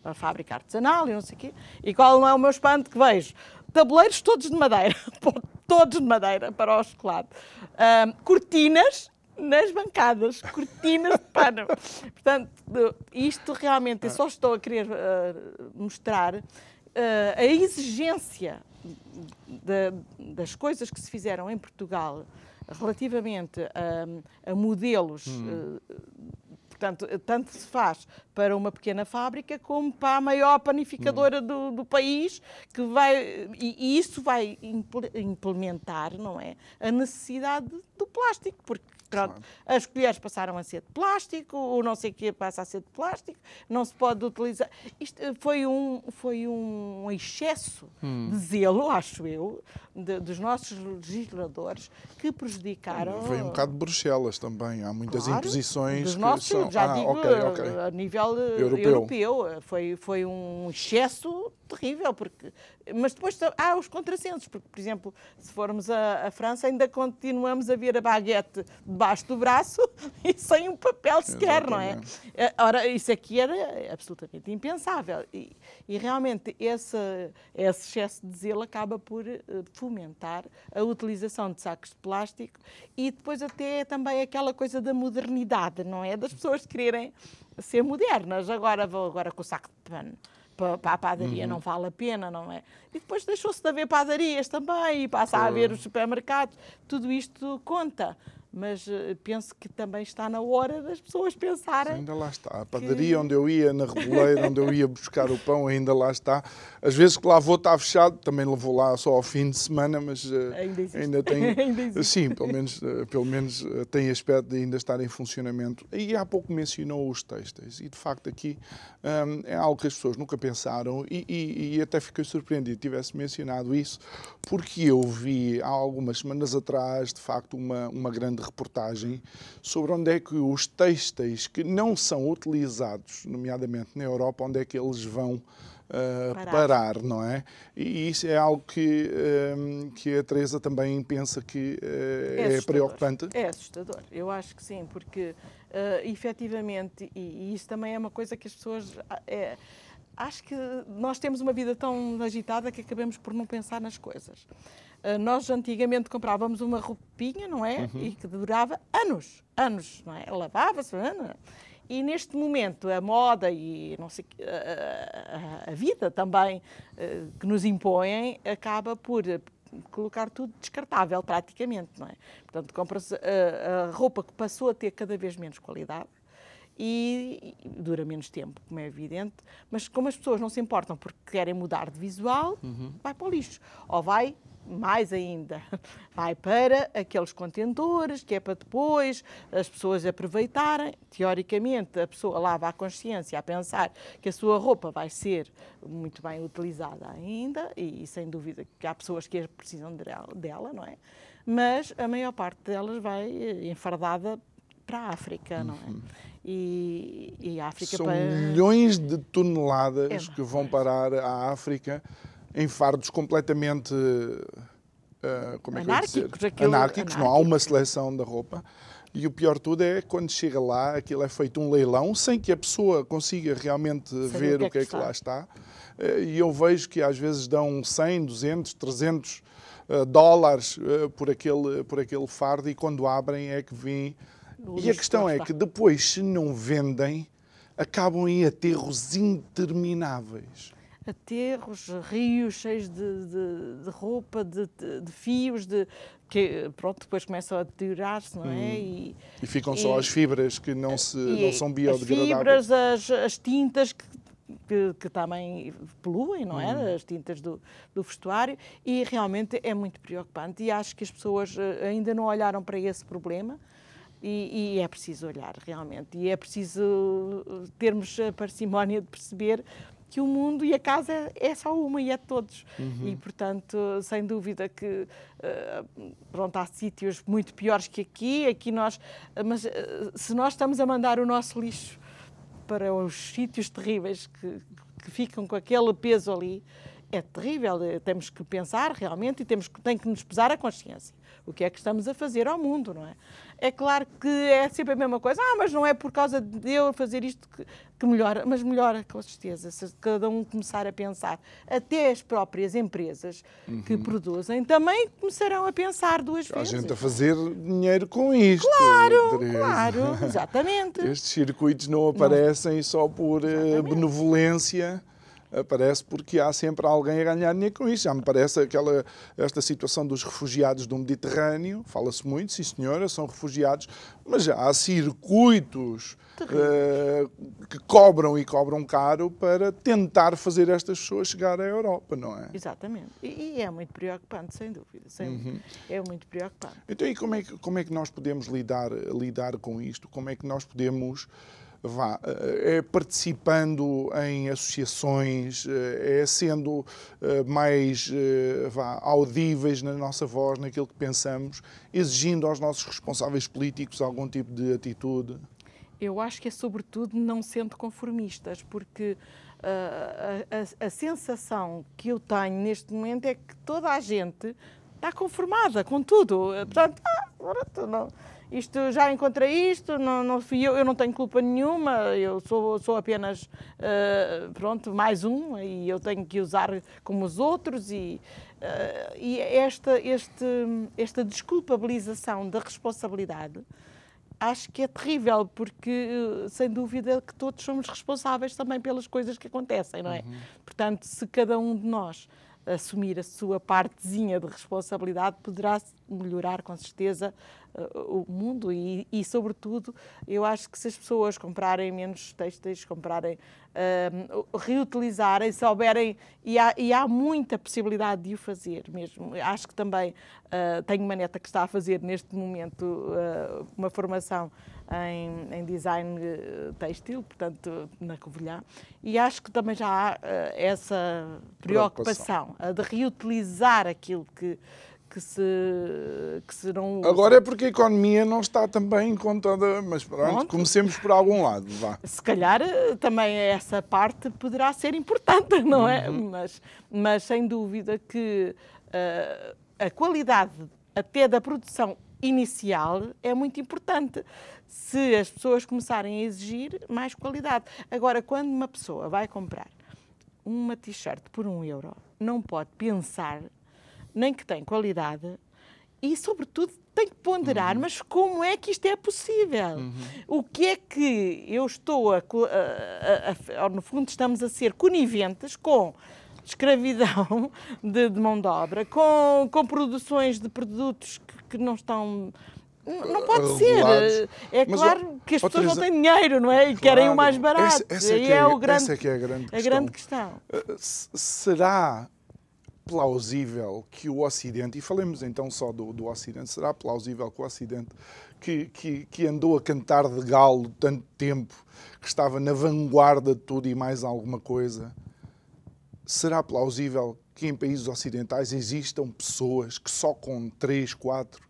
uma fábrica artesanal e não sei o quê. E qual não é o meu espanto que vejo? Tabuleiros todos de madeira, todos de madeira para o chocolate. Um, cortinas nas bancadas, cortinas de pano. Portanto, isto realmente, eu só estou a querer uh, mostrar uh, a exigência de, das coisas que se fizeram em Portugal relativamente a, a modelos. Hum. Uh, portanto, tanto se faz para uma pequena fábrica como para a maior panificadora hum. do, do, país, que vai e, e isso vai implementar, não é, a necessidade do plástico, porque Pronto. Claro. As colheres passaram a ser de plástico, o não sei o que passa a ser de plástico, não se pode utilizar. Isto eh, foi um, foi um excesso hum. de zelo, acho eu, de, dos nossos legisladores que prejudicaram. Foi um bocado de Bruxelas também, há muitas claro, imposições. Dos nossos, são... já ah, digo, okay, okay. a nível eh, europeu. europeu. Foi, foi um excesso terrível, porque, mas depois há os contrassensos, porque, por exemplo, se formos à, França, ainda continuamos a ver a baguete debaixo do braço e sem um papel sequer, Exatamente. não é? Eh, ora, isso aqui era absolutamente impensável. E, e realmente esse, esse excesso de zelo acaba por eh, fomentar a utilização de sacos de plástico e depois até também aquela coisa da modernidade, não é? Das pessoas quererem ser modernas. Agora vou agora com o saco de pano para a padaria uhum. não vale a pena, não é? E depois deixou-se de haver padarias também e passa a haver os supermercados. Tudo isto conta mas uh, penso que também está na hora das pessoas pensarem. Sim, ainda lá está. A padaria que... onde eu ia, na Reboleira, onde eu ia buscar o pão, ainda lá está. Às vezes que lá vou está fechado, também levou lá só ao fim de semana, mas uh, ainda, ainda tem. ainda sim, pelo menos, uh, pelo menos tem aspecto de ainda estar em funcionamento. E há pouco mencionou os textos, e de facto aqui um, é algo que as pessoas nunca pensaram, e, e, e até fiquei surpreendido tivesse mencionado isso, porque eu vi há algumas semanas atrás, de facto, uma, uma grande reportagem sobre onde é que os têxteis que não são utilizados, nomeadamente na Europa, onde é que eles vão Uh, parar. parar. não é? E isso é algo que, uh, que a Teresa também pensa que uh, é, é preocupante. É assustador, eu acho que sim, porque efetivamente, e, e, isso também é uma coisa que as pessoas. É, acho que nós temos uma vida tão agitada que acabamos por não pensar nas coisas. Ah, nós antigamente comprávamos uma roupinha, não é? Uhum. E que durava anos, anos, não é? Lavava-se, é? e neste momento a moda e não sei a, a, a vida também ah, que nos impõem acaba por colocar tudo descartável praticamente, não é? Portanto, compra-se a, a roupa que passou a ter cada vez menos qualidade e, dura menos tempo, como é evidente, mas como as pessoas não se importam porque querem mudar de visual, uhum. vai para o lixo. Ou vai mais ainda, vai para aqueles contentores, que é para depois as pessoas aproveitarem. Teoricamente, a pessoa lava a consciência a pensar que a sua roupa vai ser muito bem utilizada ainda, e, sem dúvida que há pessoas que precisam dela, não é? Mas a maior parte delas vai eh, enfardada para a África, não é? Uhum. E, e a África São para... milhões de toneladas é que vão parar à África em fardos completamente uh, como é anárquicos, aquilo, anárquicos, não há uma seleção da roupa. E o pior tudo é quando chega lá, aquilo é feito um leilão sem que a pessoa consiga realmente Saber ver o que é que, é que lá está. Eh, e eu vejo que às vezes dão 100, 200, 300 dólares uh, por, aquele, por aquele fardo e quando abrem é que vêm. E a questão é que depois, se não vendem, acabam em aterros intermináveis aterros, rios cheios de, de, de roupa, de, de, fios, de, que pronto, depois começam a deteriorar-se, não é? Hum. E, e, ficam e, só as fibras que não, se, não são biodegradáveis. As fibras, as, as tintas que, que, que, também poluem, não é? Hum. As tintas do, do vestuário e realmente é muito preocupante e acho que as pessoas eh, ainda não olharam para esse problema. E, e, é preciso olhar realmente, e é preciso termos a parcimónia de perceber que o mundo e a casa é só uma e é de todos. Uhum. E, portanto, sem dúvida que uh, pronto, há sítios muito piores que aqui, aqui nós, mas uh, se nós estamos a mandar o nosso lixo para os sítios terríveis que, que ficam com aquele peso ali, é terrível. Temos que pensar realmente e temos que, tem que nos pesar a consciência. O que é que estamos a fazer ao mundo, não é? É claro que é sempre a mesma coisa. Ah, mas não é por causa de eu fazer isto que, que melhora. Mas melhora, com certeza, se cada um começar a pensar. Até as próprias empresas uhum. que produzem também começarão a pensar duas vezes. A gente a fazer dinheiro com isto. Claro, claro, exatamente. Estes circuitos não aparecem não. só por eh, exatamente. benevolência aparece porque há sempre alguém a ganhar dinheiro com isso. Já me parece aquela, esta situação dos refugiados do Mediterrâneo, fala-se muito, sim senhora, são refugiados, mas já há circuitos uh, que cobram e cobram caro para tentar fazer estas pessoas chegar à Europa, não é? Exatamente. E, e é muito preocupante, sem dúvida. Sem uhum. É muito preocupante. Então, e como é que, como é que nós podemos lidar, lidar com isto? Como é que nós podemos vá, é participando em associações, eh, é sendo eh, mais vá, audíveis na nossa voz, naquilo que pensamos, exigindo aos nossos responsáveis políticos algum tipo de atitude? Eu acho que é sobretudo não sendo conformistas, porque a, a, a sensação que eu tenho neste momento é que toda a gente está conformada com tudo. Portanto, ah, não isto já encontrei isto, não, não fui eu, eu não tenho culpa nenhuma, eu sou, sou apenas, uh, pronto, mais um e eu tenho que usar como os outros e, uh, e esta, este, esta desculpabilização da responsabilidade acho que é terrível, porque sem dúvida que todos somos responsáveis também pelas coisas que acontecem, não é? Uhum. Portanto, se cada um de nós assumir a sua partezinha de responsabilidade, poderá melhorar com certeza uh, o mundo e, e, sobretudo, eu acho que se as pessoas comprarem menos têxteis, comprarem, uh, reutilizarem, souberem, e há, e há muita possibilidade de o fazer mesmo. Acho que também uh, tenho uma neta que está a fazer neste momento uh, uma formação em, em design eh, têxtil, portanto, na Covilhã, e acho que também já há essa preocupação, preocupação de reutilizar aquilo que, que se, que se não usa. Agora é porque a economia não está também com toda. Mas pronto, pronto. comecemos por algum lado. Vá. Se calhar eh, também essa parte poderá ser importante, não é? Uhum. Mas, mas sem dúvida que uh, a qualidade até da produção inicial é muito importante se as pessoas começarem a exigir mais qualidade. Agora, quando uma pessoa vai comprar uma t-shirt por um euro, não pode pensar nem que tem qualidade e, sobretudo, tem que ponderar, uhum. mas como é que isto é possível? Uhum. O que é que eu estou a, a, a, No fundo, estamos a ser coniventes com escravidão de, de mão de obra, com, com produções de produtos que, que não estão não pode ser. É Mas, claro que as pessoas não têm dinheiro, não é? E claro, querem o mais barato. Essa, essa é, é, é, o grande, essa é que é a grande questão. A grande questão. Uh, será plausível que o Ocidente, e falemos então só do, do Ocidente, será plausível que o Ocidente, que, que, que andou a cantar de galo tanto tempo, que estava na vanguarda de tudo e mais alguma coisa, será plausível que em países ocidentais existam pessoas que só com 3, 4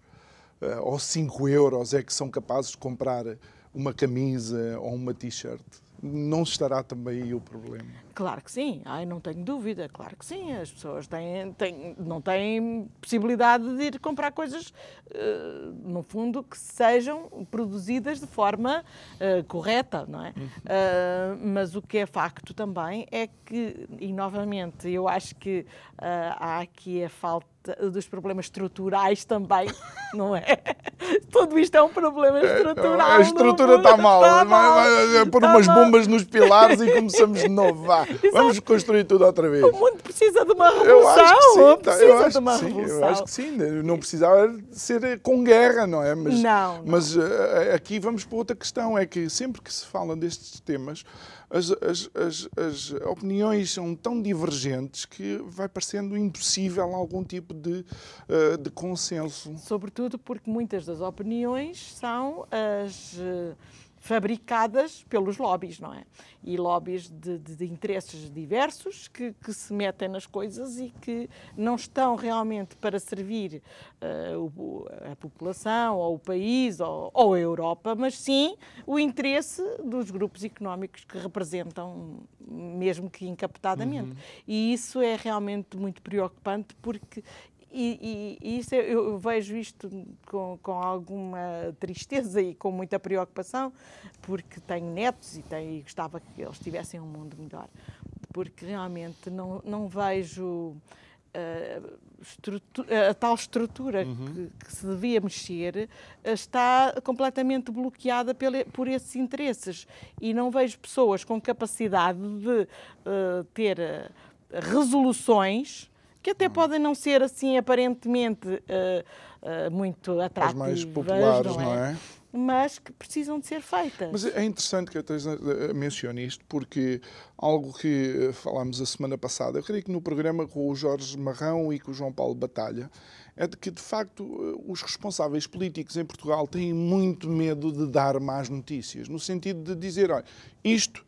uh, ou 5 euros é que são capazes de comprar uma camisa ou uma t-shirt? Não estará também aí o problema? Claro que sim, Ai, não tenho dúvida, claro que sim. As pessoas têm, têm, não têm possibilidade de ir comprar coisas, uh, no fundo, que sejam produzidas de forma uh, correta, não é? Uh, mas o que é facto também é que, e novamente, eu acho que há aqui a falta dos problemas estruturais também, não é? Tudo isto é um problema é, estrutural. A estrutura está mal. Está mal. Vai, vai, pôr tá umas mal. bombas nos pilares e começamos de novo. Vá. Vamos construir tudo outra vez. O mundo precisa de uma revolução. Eu acho que sim. Tá, eu acho que sim. Eu acho que sim. Não precisava ser com guerra, não é? Mas, não, não. Mas uh, aqui vamos para outra questão. É que sempre que se fala destes temas, as, as, as, as, opiniões são tão divergentes que vai parecendo impossível algum tipo de, uh, de consenso. Sobretudo porque muitas das opiniões são as. Fabricadas pelos lobbies, não é? E lobbies de, de, de interesses diversos que, que, se metem nas coisas e que não estão realmente para servir uh, a população ou o país ou, ou, a Europa, mas sim o interesse dos grupos económicos que representam, mesmo que encaptadamente. Uhum. E isso é realmente muito preocupante porque e, e, e, isso eu, eu, vejo isto com, com alguma tristeza e com muita preocupação, porque tenho netos e, tenho, e gostava que eles tivessem um mundo melhor. Porque realmente não, não vejo uh, a tal estrutura uhum. que, que, se devia mexer uh, está completamente bloqueada pela, por esses interesses. E não vejo pessoas com capacidade de uh, ter resoluções que até podem não ser assim aparentemente uh, uh, muito atrativas, As mais populares, não é? Não é? Mas que precisam de ser feitas. Mas é interessante que a Teresa eh, mencione isto, porque algo que falámos a semana passada, eu creio que no programa com o Jorge Marrão e com o João Paulo Batalha, é de que, de facto, os responsáveis políticos em Portugal têm muito medo de dar más notícias, no sentido de dizer, olha, isto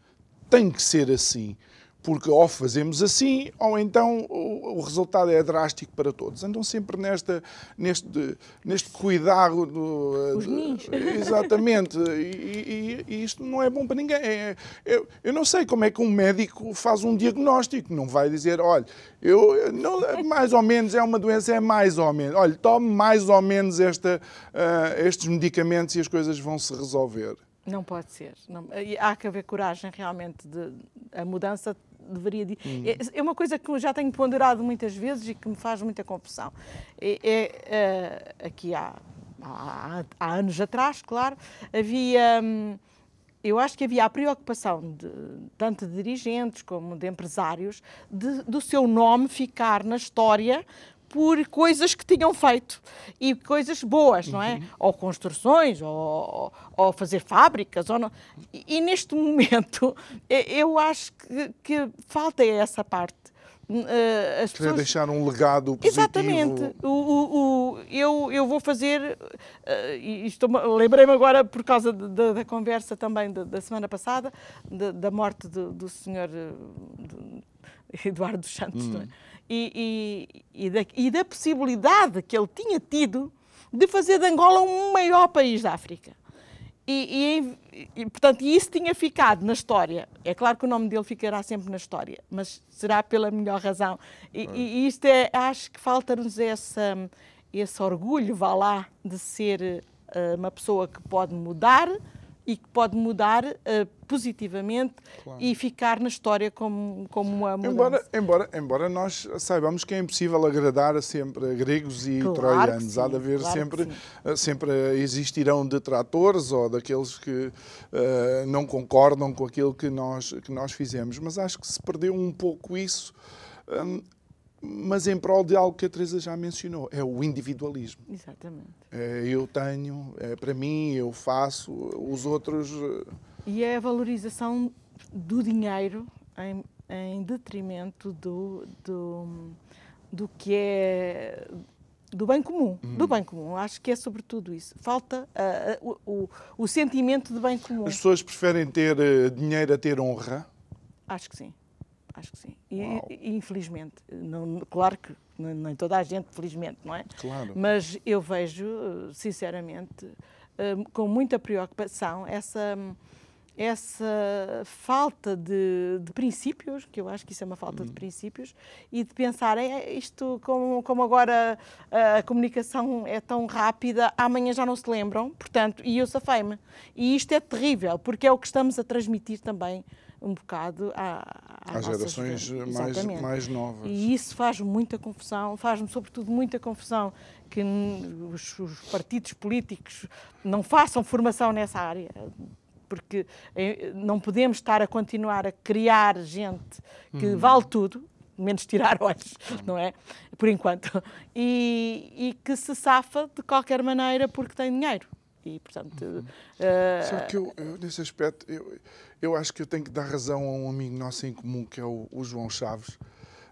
tem que ser assim porque ou fazemos assim, ou então o, resultado é drástico para todos. Andam sempre nesta, neste, neste cuidado. Do, Os de, exatamente. E, e, e, isto não é bom para ninguém. É, eu, eu, não sei como é que um médico faz um diagnóstico. Não vai dizer, olha, eu, não, mais ou menos é uma doença, é mais ou menos. Olha, tome mais ou menos esta, uh, estes medicamentos e as coisas vão se resolver. Não pode ser. Não, há que haver coragem realmente de a mudança deveria. De... Hum. É, é, uma coisa que eu já tenho ponderado muitas vezes e que me faz muita confusão. É, é, é aqui há, há, há, anos atrás, claro, havia. Hum, eu acho que havia a preocupação de, tanto de dirigentes como de empresários de, do seu nome ficar na história por coisas que tinham feito e coisas boas, não é? Uhum. Ou construções, ou, ou, fazer fábricas, ou não. E, e, neste momento eu acho que, que falta essa parte. Uh, as pessoas... deixar um legado positivo. Exatamente. O, o, o, eu, eu vou fazer, uh, lembrei-me agora por causa de, de, da conversa também de, da semana passada, da morte do, do senhor Eduardo Santos, hum. é? E, e, e, da, e da possibilidade que ele tinha tido de fazer de Angola um maior país da África. E, e, e, portanto, isso tinha ficado na história. É claro que o nome dele ficará sempre na história, mas será pela melhor razão. E, e isto é, acho que falta-nos esse, orgulho, vá lá, de ser uh, uma pessoa que pode mudar e que pode mudar uh, positivamente claro. e ficar na história como, como uma mudança. Embora, embora, embora nós saibamos que é impossível agradar sempre a gregos e claro troianos. Sim, Há de haver claro sempre, eh, sempre existirão detratores ou daqueles que uh, não concordam com aquilo que nós, que nós fizemos. Mas acho que se perdeu um pouco isso. Um, mas em prol de algo que a Teresa já mencionou, é o individualismo. Exatamente. É, eu tenho, é para mim, eu faço, os outros. Eh, e é a valorização do dinheiro em, em detrimento do, do, do que é do bem comum, hum. do bem comum. Acho que é sobretudo isso. Falta uh, o, o, o, sentimento de bem comum. As pessoas preferem ter uh, dinheiro a ter honra? Acho que sim. Acho que sim. E, e infelizmente, não, claro que nem toda a gente, felizmente, não é? Claro. Mas eu vejo, sinceramente, hum, com muita preocupação essa essa falta de, de, princípios, que eu acho que isso é uma falta de uhum. princípios, e de pensar, é, isto, como, como agora a comunicação é tão rápida, amanhã já não se lembram, portanto, e eu safei-me. E isto é terrível, porque é o que estamos a transmitir também um bocado à, às gerações mais, mais novas. E isso faz muita confusão, faz-me sobretudo muita confusão que os, os, partidos políticos não façam formação nessa área, porque eh, não podemos estar a continuar a criar gente que hum. vale tudo, menos tirar olhos, não é? Por enquanto. E, e que se safa de qualquer maneira porque tem dinheiro. E, portanto. Uhum. Uh... Só que eu, eu, nesse aspecto, eu, eu acho que eu tenho que dar razão a um amigo nosso em comum, que é o, o João Chaves,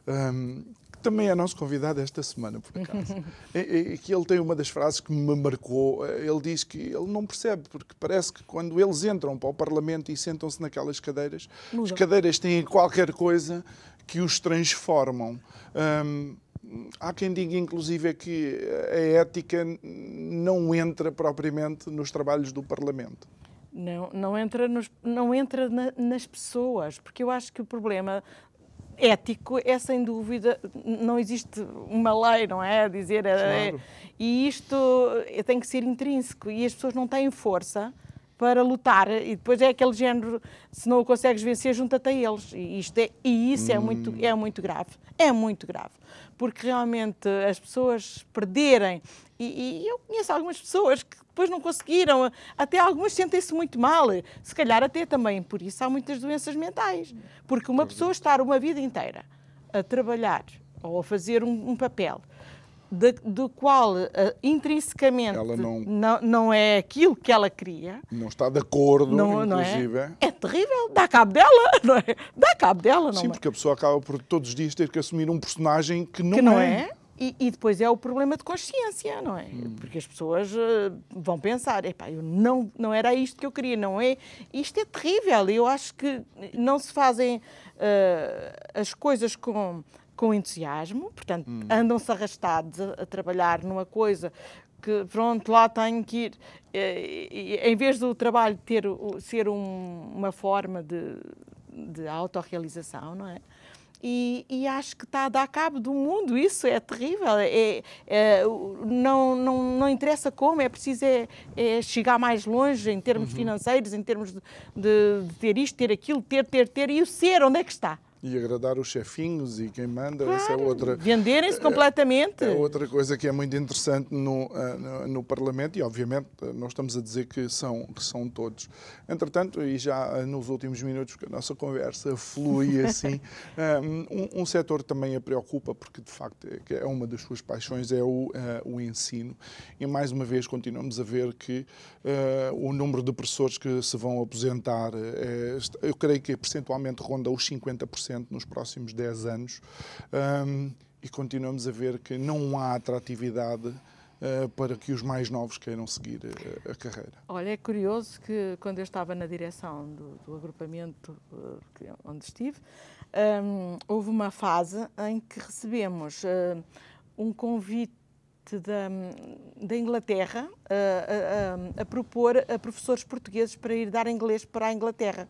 um, que também é nosso convidado esta semana, por acaso. e, e, que ele tem uma das frases que me marcou. Ele diz que ele não percebe, porque parece que quando eles entram para o Parlamento e sentam-se naquelas cadeiras, Muda. as cadeiras têm qualquer coisa que os transformam. Um, há quem diga, inclusive, que a ética não entra propriamente nos trabalhos do Parlamento. Não, não entra, nos, não entra na, nas pessoas, porque eu acho que o problema ético é sem dúvida, não existe uma lei, não é? A dizer, é claro. é, e isto tem que ser intrínseco e as pessoas não têm força para lutar e depois é aquele género, se não o consegues vencer, junta-te a eles. E, isto é, e isso hum. é, muito, é muito grave. É muito grave. Porque realmente as pessoas perderem, e, e eu conheço algumas pessoas que depois não conseguiram, até algumas sentem-se muito mal, se calhar até também por isso há muitas doenças mentais. Porque uma pessoa estar uma vida inteira a trabalhar ou a fazer um, um papel de, do qual uh, intrinsecamente não, não, não é aquilo que ela queria. Não está de acordo, não, inclusive. Não é? é terrível, dá cabo dela, não é? Dá cabo dela, não Sim, é? porque a pessoa acaba por todos os dias ter que assumir um personagem que não, que não é. é. E, e, depois é o problema de consciência, não é? Hum. Porque as pessoas uh, vão pensar, epá, eu não, não era isto que eu queria, não é? Isto é terrível. Eu acho que não se fazem uh, as coisas com, com entusiasmo, portanto, hum. andam-se arrastados a, a, trabalhar numa coisa que, pronto, lá tenho que ir. Uh, em vez do trabalho ter, ser um, uma forma de, de autorrealização, não é? E, e, acho que está a dar cabo do mundo. Isso é terrível. É, é, não, não, não interessa como, é preciso é, é chegar mais longe em termos uhum. financeiros, em termos de, de, de, ter isto, ter aquilo, ter, ter, ter. E o ser, onde é que está? E agradar os chefinhos e quem manda, claro, essa é outra. Venderem-se completamente. É, é, outra coisa que é muito interessante no, eh, no, no, Parlamento e, obviamente, nós estamos a dizer que são, que são todos. Entretanto, e já nos últimos minutos que a nossa conversa flui assim, eh, um, um setor também a preocupa, porque de facto é, é uma das suas paixões, é o, uh, o ensino. E mais uma vez continuamos a ver que uh, o número de professores que se vão aposentar, é, eu creio que percentualmente ronda os 50% nos próximos 10 anos um, e continuamos a ver que não há atratividade uh, para que os mais novos queiram seguir a, a, carreira. Olha, é curioso que quando eu estava na direção do, do agrupamento uh, onde estive, um, houve uma fase em que recebemos uh, um convite da, da Inglaterra a, a, a, propor a professores portugueses para ir dar inglês para a Inglaterra.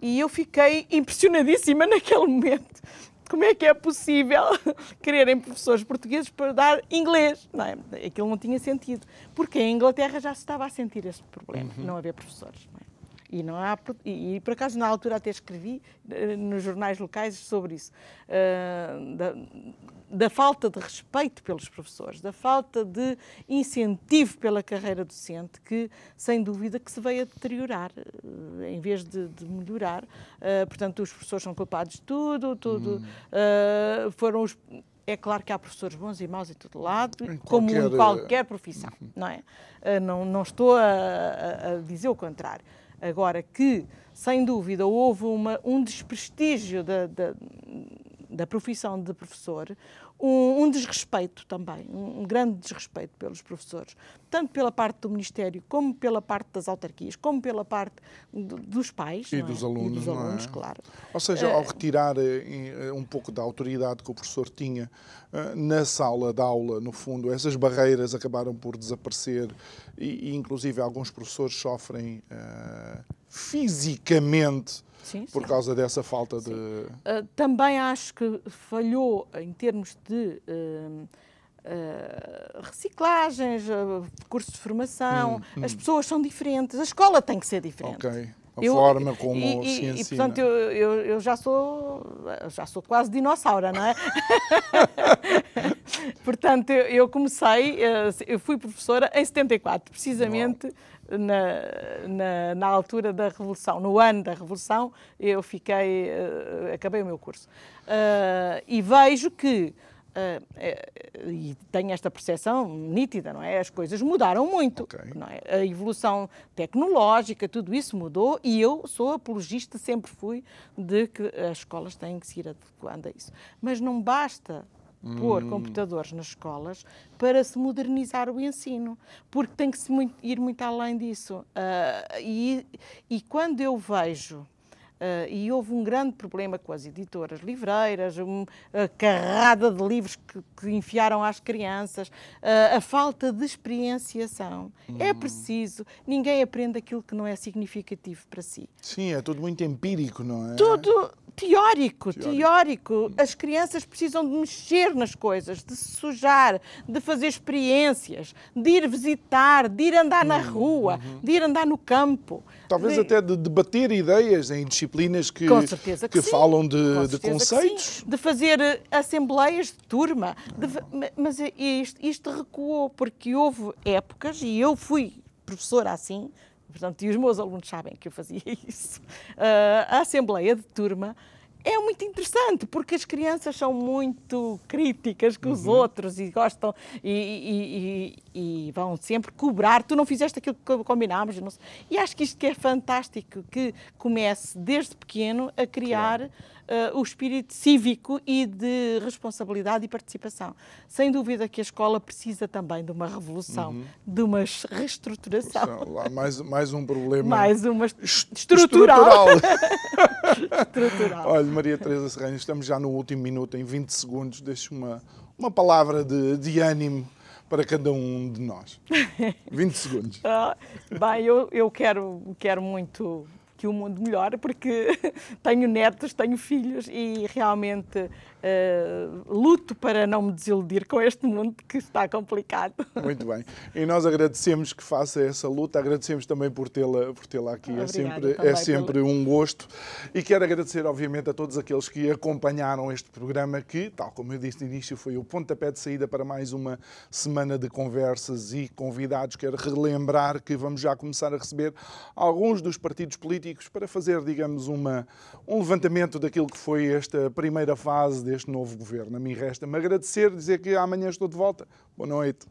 E eu fiquei impressionadíssima naquele momento. Como é que é possível quererem professores portugueses para dar inglês? Não é? Aquilo não tinha sentido. Porque em Inglaterra já se estava a sentir este problema, uhum. não haver professores. Não é? E, não há, e, por acaso, na altura até escrevi uh, nos jornais locais sobre isso. Uh, da, da, falta de respeito pelos professores, da falta de incentivo pela carreira docente, que, sem dúvida, que se veio a deteriorar, uh, em vez de, de melhorar. portanto, os professores são culpados de tudo, tudo. Hum. foram os é claro que há professores bons e maus em todo lado, em como qualquer, em qualquer profissão, uhum. não é? Não, não estou a, a, dizer o contrário. Agora que, sem dúvida, houve uma, um desprestígio da, da, da profissão de professor, um, um desrespeito também, um, um, grande desrespeito pelos professores, tanto pela parte do Ministério, como pela parte das autarquias, como pela parte do, dos pais e, é? dos alunos, e dos alunos, é? claro. Ou seja, ao eh, retirar eh, um pouco da autoridade que o professor tinha eh, na sala de aula, no fundo, essas barreiras acabaram por desaparecer e, e inclusive, alguns professores sofrem uh, fisicamente sim, por sim. causa dessa falta sim. de. Uh, também acho que falhou em termos de. Uh, Uh, reciclagens, uh, cursos de formação, hum, hum. as pessoas são diferentes, a escola tem que ser diferente. Ok. A eu, forma como e, se ensina. E, portanto, eu, eu, eu, já sou já sou quase dinossauro, não é? portanto, eu, eu, comecei, eu fui professora em 74, precisamente na, na, na, altura da Revolução, no ano da Revolução, eu fiquei, uh, acabei o meu curso. Uh, e vejo que, uh, e tenho esta percepção nítida, não é? As coisas mudaram muito, okay. não é? A evolução tecnológica, tudo isso mudou e eu sou apologista, sempre fui, de que as escolas têm que se ir adequando a isso. Mas não basta pôr hum. computadores nas escolas para se modernizar o ensino, porque tem que se muito, ir muito além disso. Uh, e, e quando eu vejo Uh, e houve um grande problema com as editoras livreiras, uma carrada de livros que, que enfiaram às crianças, uh, a falta de experienciação. É uhum. É preciso, ninguém aprende aquilo que não é significativo para si. Sim, é tudo muito empírico, não é? Tudo teórico, teórico. teórico. As crianças precisam de mexer nas coisas, de se sujar, de fazer experiências, de ir visitar, de ir andar na uhum, rua, uhum. de ir andar no campo. Talvez de... até de debater ideias em disciplinas que, que, que falam de, de conceitos. De fazer eh, assembleias de turma. De... Mas isto, isto recuou, porque houve épocas, e eu fui professora assim, portanto, e os meus alunos sabem que eu fazia isso. Uh, a assembleia de turma é muito interessante porque as crianças são muito críticas com os uhum. outros e gostam e, e, e, e, vão sempre cobrar. Tu não fizeste aquilo que combinámos. E acho que isto que é fantástico que comece desde pequeno a criar claro. Uh, o espírito cívico e de responsabilidade e participação. Sem dúvida que a escola precisa também de uma revolução, uhum. de uma reestruturação. mais, mais um problema. Mais uma estrutural. Estrutural. estrutural. Olha, Maria Teresa Serrano, estamos já no último minuto, em 20 segundos. Deixe uma, uma palavra de, de ânimo para cada um de nós. 20 segundos. Ah, bem, eu, eu quero, quero muito que o mundo melhore, porque tenho netos, tenho filhos e realmente uh, luto para não me desiludir com este mundo que está complicado. Muito bem. E nós agradecemos que faça essa luta, agradecemos também por tê-la por tê aqui. é sempre, é sempre um gosto. E quero agradecer, obviamente, a todos aqueles que acompanharam este programa, que, tal como eu disse no início, foi o pontapé de saída para mais uma semana de conversas e convidados. Quero relembrar que vamos já começar a receber alguns dos partidos políticos políticos para fazer, digamos, uma, um levantamento daquilo que foi esta primeira fase deste novo governo. A mim resta-me agradecer, dizer que amanhã estou de volta. Boa noite.